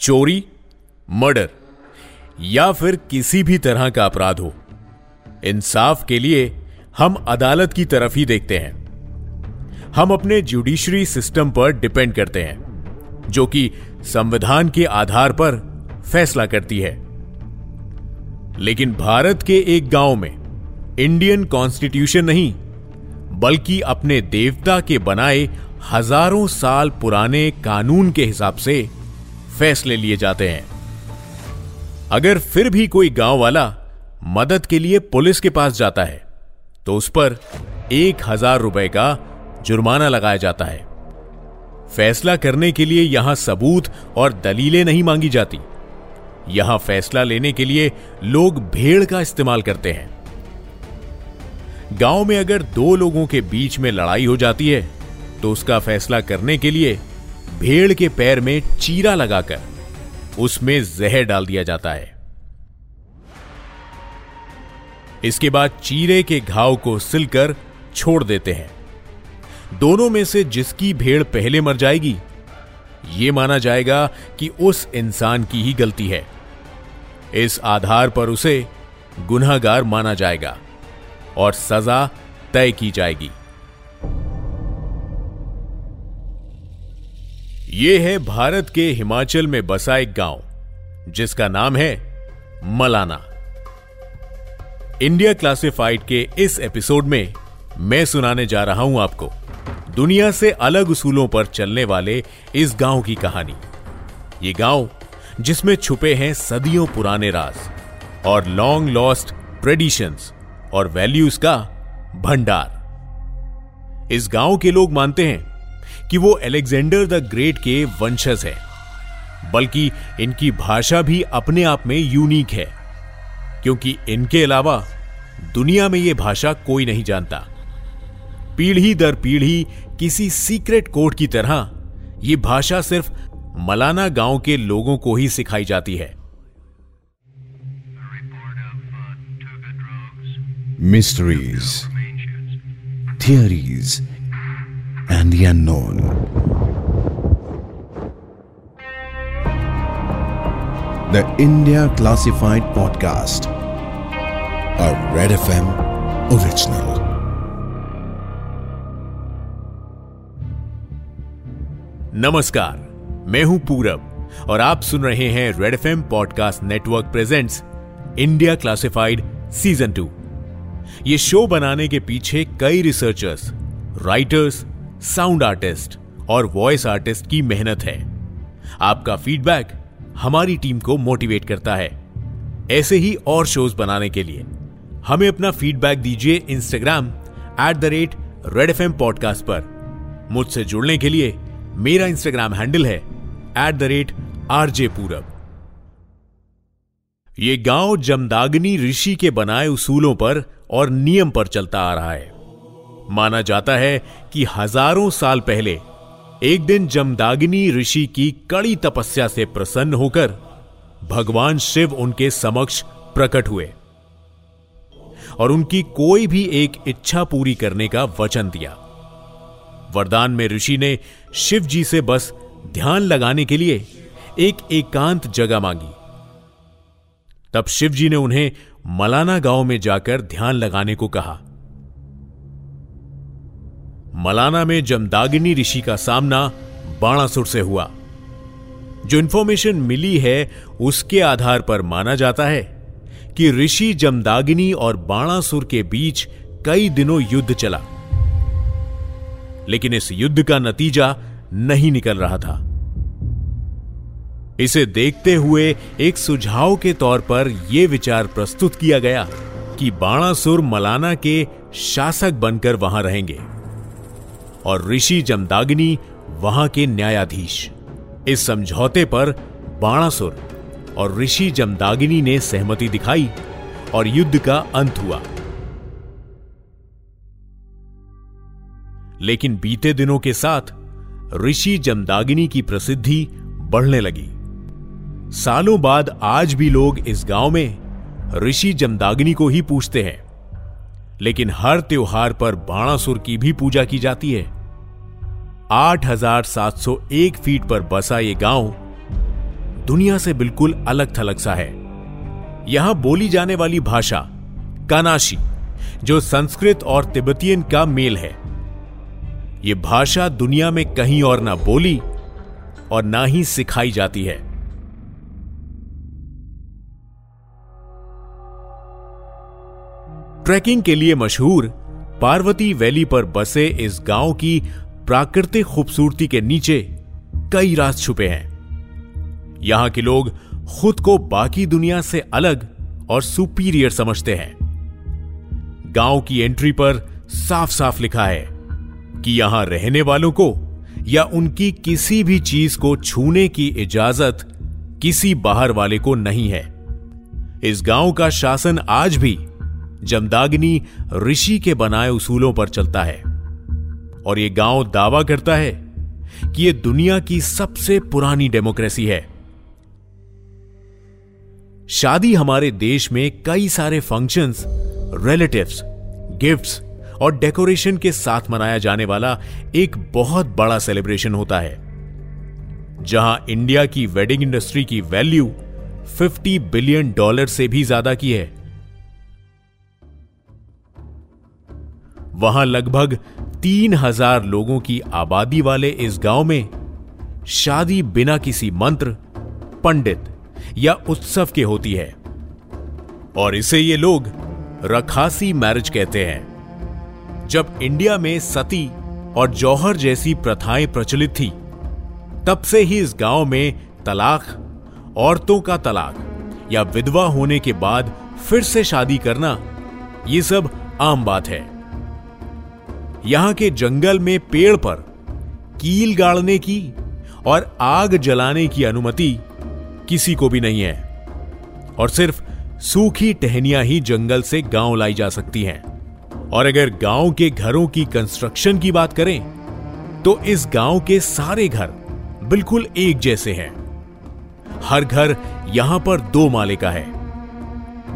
चोरी, मर्डर या फिर किसी भी तरह का अपराध हो, इंसाफ के लिए हम अदालत की तरफ़ ही देखते हैं। हम अपने जुडिशरी सिस्टम पर डिपेंड करते हैं, जो कि संविधान के आधार पर फैसला करती है। लेकिन भारत के एक गाँव में इंडियन कॉन्स्टिट्यूशन नहीं, बल्कि अपने देवता के बनाए हज़ारों साल पुराने कानून के हिसाब से फैसले लिए जाते हैं। अगर फिर भी कोई गाँव वाला मदद के लिए पुलिस के पास जाता है तो उस पर एक हज़ार रुपए का जुर्माना लगाया जाता है। फैसला करने के लिए यहाँ सबूत और दलीलें नहीं मांगी जाती। यहाँ फैसला लेने के लिए लोग भेड़ का इस्तेमाल करते हैं। गाँव में अगर दो लोगों के बीच में लड़ाई हो जाती है तो उसका फैसला करने के लिए भेड़ के पैर में चीरा लगाकर उसमें जहर डाल दिया जाता है। इसके बाद चीरे के घाव को सिलकर छोड़ देते हैं। दोनों में से जिसकी भेड़ पहले मर जाएगी यह माना जाएगा कि उस इंसान की ही गलती है। इस आधार पर उसे गुनाहगार माना जाएगा और सजा तय की जाएगी। यह है भारत के हिमाचल में बसा एक गाँव, जिसका नाम है मलाना। इंडिया क्लासिफाइड के इस एपिसोड में मैं सुनाने जा रहा हूँ आपको दुनिया से अलग उसूलों पर चलने वाले इस गाँव की कहानी। ये गाँव, जिसमें छुपे हैं सदियों पुराने राज और लॉन्ग लॉस्ट ट्रेडिशंस और वैल्यूज़ का भंडार। इस गाँव के लोग मानते हैं कि वो एलेक्जेंडर द ग्रेट के वंशज है, बल्कि इनकी भाषा भी अपने आप में यूनिक है, क्योंकि इनके अलावा दुनिया में यह भाषा कोई नहीं जानता। पीढ़ी दर पीढ़ी किसी सीक्रेट कोड की तरह यह भाषा सिर्फ़ मलाना गाँव के लोगों को ही सिखाई जाती है। Mysteries theories and the unknown. The India Classified Podcast, a Red FM original. नमस्कार मैं हूँ पूरब और आप सुन रहे हैं Red FM podcast network presents India classified season two ये शो बनाने के पीछे कई रिसर्चर्स राइटर्स साउंड आर्टिस्ट और वॉइस आर्टिस्ट की मेहनत है। आपका फीडबैक हमारी टीम को मोटिवेट करता है। ऐसे ही और शोज़ बनाने के लिए हमें अपना फीडबैक दीजिए Instagram at the rate Red F podcast पर। मुझसे जुड़ने के लिए मेरा इंस्टाग्राम हैंडल है at the rate RJ Purab. ये गाँव जमदाग्नि ऋषि के बनाए उसूलों पर और नियम पर चलता आ रहा है। माना जाता है कि हज़ारों साल पहले, एक दिन जमदाग्नि ऋषि की कड़ी तपस्या से प्रसन्न होकर भगवान शिव उनके समक्ष प्रकट हुए और उनकी कोई भी एक इच्छा पूरी करने का वचन दिया। वरदान में ऋषि ने शिव जी से बस ध्यान लगाने के लिए एक एकांत जगह मांगी। तब शिव जी ने उन्हें मलाना गाँव में जाकर ध्यान लगाने को कहा। मलाना में जमदागिनी ऋषि का सामना बाणासुर से हुआ। जो इंफॉर्मेशन मिली है, उसके आधार पर माना जाता है कि ऋषि जमदागिनी और बाणासुर के बीच कई दिनों युद्ध चला। लेकिन इस युद्ध का नतीजा नहीं निकल रहा था। इसे देखते हुए एक सुझाव के तौर पर यह विचार प्रस्तुत किया गया कि बाणासुर मलाना के शासक बनकर वहाँ रहेंगे। और ऋषि जमदाग्नि वहाँ के न्यायाधीश। इस समझौते पर बाणासुर और ऋषि जमदागिनी ने सहमति दिखाई और युद्ध का अंत हुआ। लेकिन बीते दिनों के साथ ऋषि जमदागिनी की प्रसिद्धि बढ़ने लगी। सालों बाद आज भी लोग इस गाँव में ऋषि जमदागिनी को ही पूछते हैं। लेकिन हर त्योहार पर बाणासुर की भी पूजा की जाती है। 8,701 फीट पर बसा ये गाँव दुनिया से बिल्कुल अलग थलग सा है। यहाँ बोली जाने वाली भाषा कानाशी जो संस्कृत और तिब्बतियन का मेल है। यह भाषा दुनिया में कहीं और ना बोली और ना ही सिखाई जाती है। ट्रैकिंग के लिए मशहूर पार्वती वैली पर बसे इस गाँव की प्राकृतिक खूबसूरती के नीचे कई राज छुपे हैं। यहाँ के लोग खुद को बाकी दुनिया से अलग और सुपीरियर समझते हैं। गाँव की एंट्री पर साफ़ साफ़ लिखा है कि यहाँ रहने वालों को या उनकी किसी भी चीज़ को छूने की इजाज़त किसी बाहर वाले को नहीं है। इस गाँव का शासन आज भी जमदाग्नि ऋषि के बनाए उसूलों पर चलता है। और यह गाँव दावा करता है कि यह दुनिया की सबसे पुरानी डेमोक्रेसी है। शादी हमारे देश में कई सारे फ़ंक्शंस रिलेटिव्स गिफ्ट्स और डेकोरेशन के साथ मनाया जाने वाला एक बहुत बड़ा सेलिब्रेशन होता है, जहाँ इंडिया की वेडिंग इंडस्ट्री की वैल्यू 50 बिलियन डॉलर से भी ज़्यादा की है। वहाँ लगभग तीन हज़ार लोगों की आबादी वाले इस गाँव में शादी बिना किसी मंत्र, पंडित या उत्सव के होती है। और इसे ये लोग रखासी मैरिज कहते हैं। जब इंडिया में सती और जौहर जैसी प्रथाएँ प्रचलित थी, तब से ही इस गाँव में तलाक, औरतों का तलाक या विधवा होने के बाद फिर से शादी करना यह सब आम बात है। यहाँ के जंगल में पेड़ पर कील गाड़ने की और आग जलाने की अनुमति किसी को भी नहीं है। और सिर्फ़ सूखी टहनियाँ ही जंगल से गाँव लाई जा सकती हैं। और अगर गाँव के घरों की कंस्ट्रक्शन की बात करें तो इस गाँव के सारे घर बिल्कुल एक जैसे हैं। हर घर यहाँ पर दो माले का है।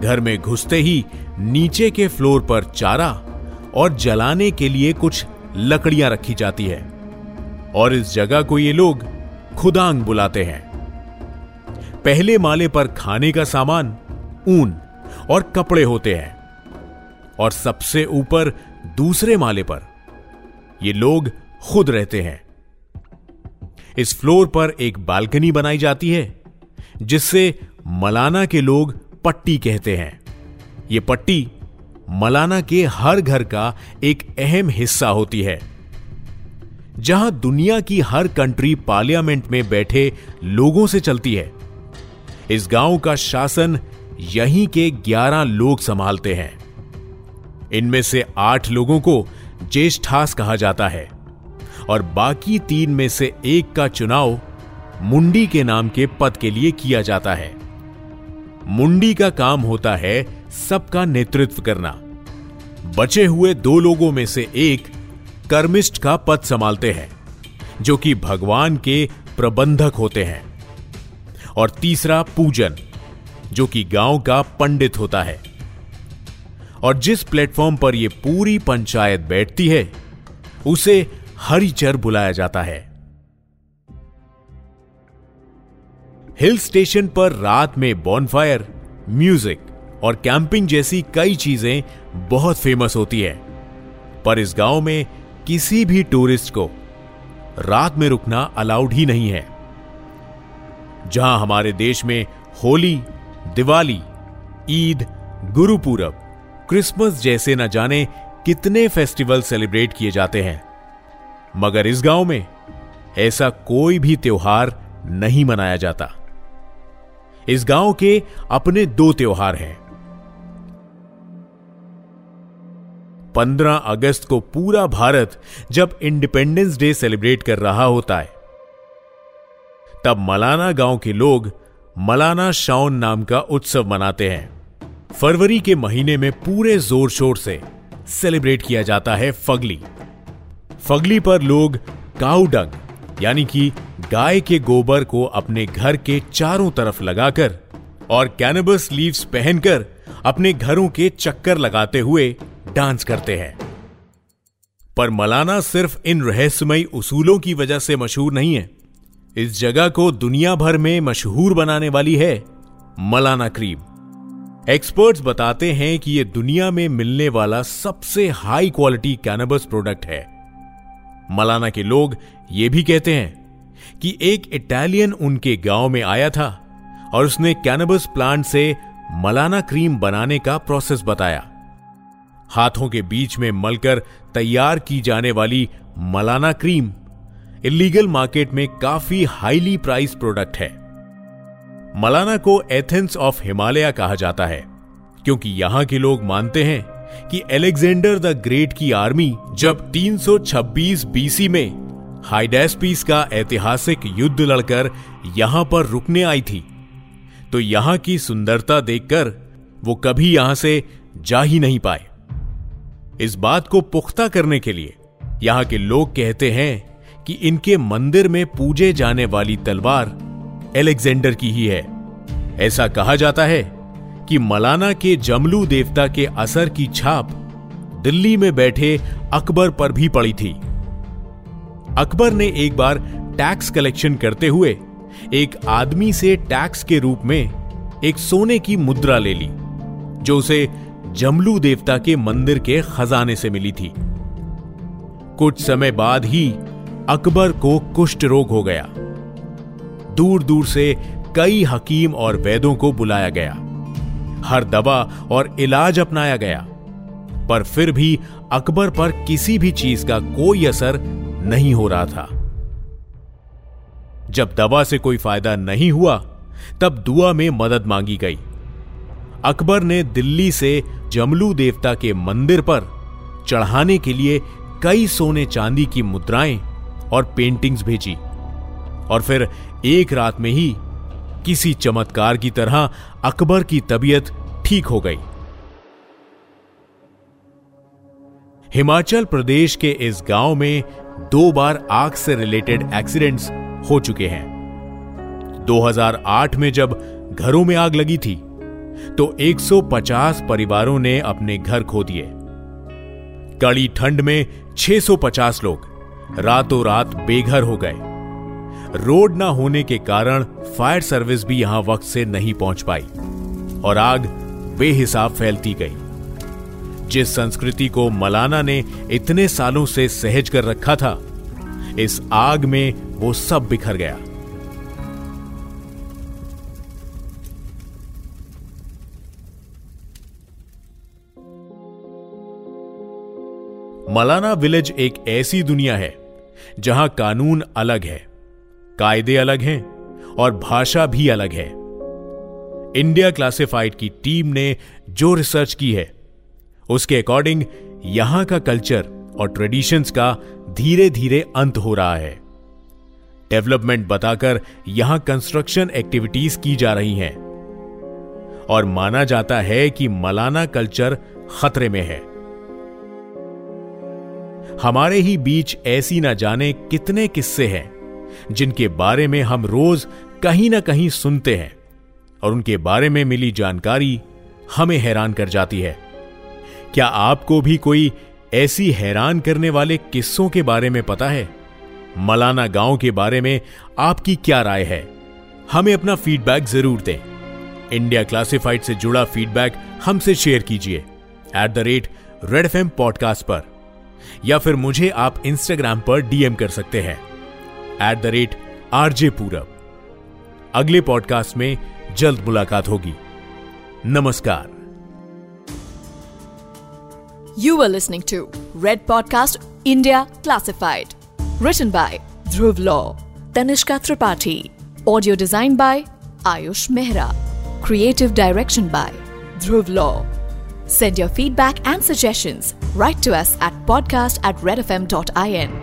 घर में घुसते ही नीचे के फ्लोर पर चारा और जलाने के लिए कुछ लकड़ियाँ रखी जाती है। और इस जगह को ये लोग खुदांग बुलाते हैं। पहले माले पर खाने का सामान, ऊन और कपड़े होते हैं। और सबसे ऊपर दूसरे माले पर ये लोग खुद रहते हैं। इस फ्लोर पर एक बालकनी बनाई जाती है जिससे मलाना के लोग पट्टी कहते हैं। ये पट्टी मलाना के हर घर का एक अहम हिस्सा होती है। जहाँ दुनिया की हर कंट्री पार्लियामेंट में बैठे लोगों से चलती है। इस गाँव का शासन यहीं के 11 लोग संभालते हैं। इनमें से आठ लोगों को ज्येष्ठास कहा जाता है और बाकी तीन में से एक का चुनाव मुंडी के नाम के पद के लिए किया जाता है। मुंडी का काम होता है सबका नेतृत्व करना। बचे हुए दो लोगों में से एक कर्मिष्ठ का पद संभालते हैं, जो कि भगवान के प्रबंधक होते हैं। और तीसरा पूजन, जो कि गाँव का पंडित होता है। और जिस प्लेटफॉर्म पर यह पूरी पंचायत बैठती है, उसे हरिचर बुलाया जाता है। हिल स्टेशन पर रात में बॉनफायर म्यूज़िक और कैंपिंग जैसी कई चीज़ें बहुत फ़ेमस होती है। पर इस गाँव में किसी भी टूरिस्ट को रात में रुकना अलाउड ही नहीं है। जहाँ हमारे देश में होली, दिवाली, ईद, गुरुपूरब, क्रिसमस जैसे न जाने कितने फेस्टिवल सेलिब्रेट किए जाते हैं। मगर इस गाँव में ऐसा कोई भी त्योहार नहीं मनाया जाता। इस गाँव के अपने दो त्योहार हैं। 15 अगस्त को पूरा भारत जब इंडिपेंडेंस डे सेलिब्रेट कर रहा होता है। तब मलाना गाँव के लोग मलाना शाउन नाम का उत्सव मनाते हैं। फरवरी के महीने में पूरे ज़ोर शोर से सेलिब्रेट किया जाता है फगली। फगली पर लोग काउडंग यानी कि गाय के गोबर को अपने घर के चारों तरफ़ लगाकर और कैनबस लीव्स पहनकर अपने घरों के चक्कर लगाते हुए डांस करते हैं। पर मलाना सिर्फ़ इन रहस्यमयी उसूलों की वजह से मशहूर नहीं है। इस जगह को दुनिया भर में मशहूर बनाने वाली है मलाना क्रीम। एक्सपर्ट्स बताते हैं कि यह दुनिया में मिलने वाला सबसे हाई क्वालिटी कैनबस प्रोडक्ट है। मलाना के लोग ये भी कहते हैं कि एक इटालियन उनके गाँव में आया था और उसने कैनबस प्लांट से मलाना क्रीम बनाने का प्रोसेस बताया। हाथों के बीच में मलकर तैयार की जाने वाली मलाना क्रीम इलीगल मार्केट में काफ़ी हाईली प्राइस प्रोडक्ट है। मलाना को एथेंस ऑफ़ हिमालय कहा जाता है, क्योंकि यहाँ के लोग मानते हैं कि एलेक्जेंडर द ग्रेट की आर्मी जब 326 बीसी में हाइडेस्पीस का ऐतिहासिक युद्ध लड़कर यहाँ पर रुकने आई थी तो यहाँ की सुंदरता देखकर वो कभी यहाँ से जा ही नहीं पाए। इस बात को पुख्ता करने के लिए। यहाँ के लोग कहते हैं कि इनके मंदिर में पूजे जाने वाली तलवार एलेक्जेंडर की ही है। ऐसा कहा जाता है कि मलाना के जमलू देवता के असर की छाप दिल्ली में बैठे अकबर पर भी पड़ी थी। अकबर ने एक बार टैक्स कलेक्शन करते हुए एक आदमी से टैक्स के रूप में एक सोने की मुद्रा ले ली, जो उसे जमलू देवता के मंदिर के खजाने से मिली थी। कुछ समय बाद ही अकबर को कुष्ठ रोग हो गया। दूर दूर से कई हकीम और वैदों को बुलाया गया। हर दवा और इलाज अपनाया गया। पर फिर भी अकबर पर किसी भी चीज़ का कोई असर नहीं हो रहा था। जब दवा से कोई फ़ायदा नहीं हुआ, तब दुआ में मदद मांगी गई। अकबर ने दिल्ली से जमलू देवता के मंदिर पर चढ़ाने के लिए कई सोने चांदी की मुद्राएँ और पेंटिंग्स भेजी। और फिर एक रात में ही किसी चमत्कार की तरह अकबर की तबीयत ठीक हो गई। हिमाचल प्रदेश के इस गाँव में दो बार आग से रिलेटेड एक्सीडेंट्स हो चुके हैं। 2008 में जब घरों में आग लगी थी तो 150 परिवारों ने अपने घर खो दिए। कड़ी ठंड में 650 लोग रातों रात बेघर हो गए। रोड ना होने के कारण फायर सर्विस भी यहाँ वक्त से नहीं पहुँच पाई और आग बेहिसाब फैलती गई। जिस संस्कृति को मलाना ने इतने सालों से सहज कर रखा था, इस आग में वो सब बिखर गया। मलाना विलेज एक ऐसी दुनिया है, जहाँ कानून अलग है, कायदे अलग हैं और भाषा भी अलग है। इंडिया क्लासिफाइड की टीम ने जो रिसर्च की है, उसके अकॉर्डिंग यहाँ का कल्चर और ट्रेडिशंस का धीरे धीरे अंत हो रहा है। डेवलपमेंट बताकर यहाँ कंस्ट्रक्शन एक्टिविटीज़ की जा रही हैं और माना जाता है कि मलाना कल्चर खतरे में है। हमारे ही बीच ऐसी ना जाने कितने किस्से हैं, जिनके बारे में हम रोज कहीं ना कहीं सुनते हैं, और उनके बारे में मिली जानकारी हमें हैरान कर जाती है। क्या आपको भी कोई ऐसी हैरान करने वाले किस्सों के बारे में पता है? मलाना गाँव के बारे में आपकी क्या राय है? हमें अपना फीडबैक ज़रूर दें। इंडिया क्लासिफाइड से जुड़ा फीडबैक हमसे शेयर कीजिए। At the rate Red F podcast पर। या फिर मुझे आप इंस्टाग्राम पर डीएम कर सकते हैं। एट द रेट आरजे पूरब अगले पॉडकास्ट में जल्द मुलाकात होगी। नमस्कार। You are listening to Red podcast India classified written by Dhruv Law Tanishka Tripathi audio design by Ayush Mehra creative direction by Dhruv Law send your feedback and suggestion write to us at podcast at redfm.in.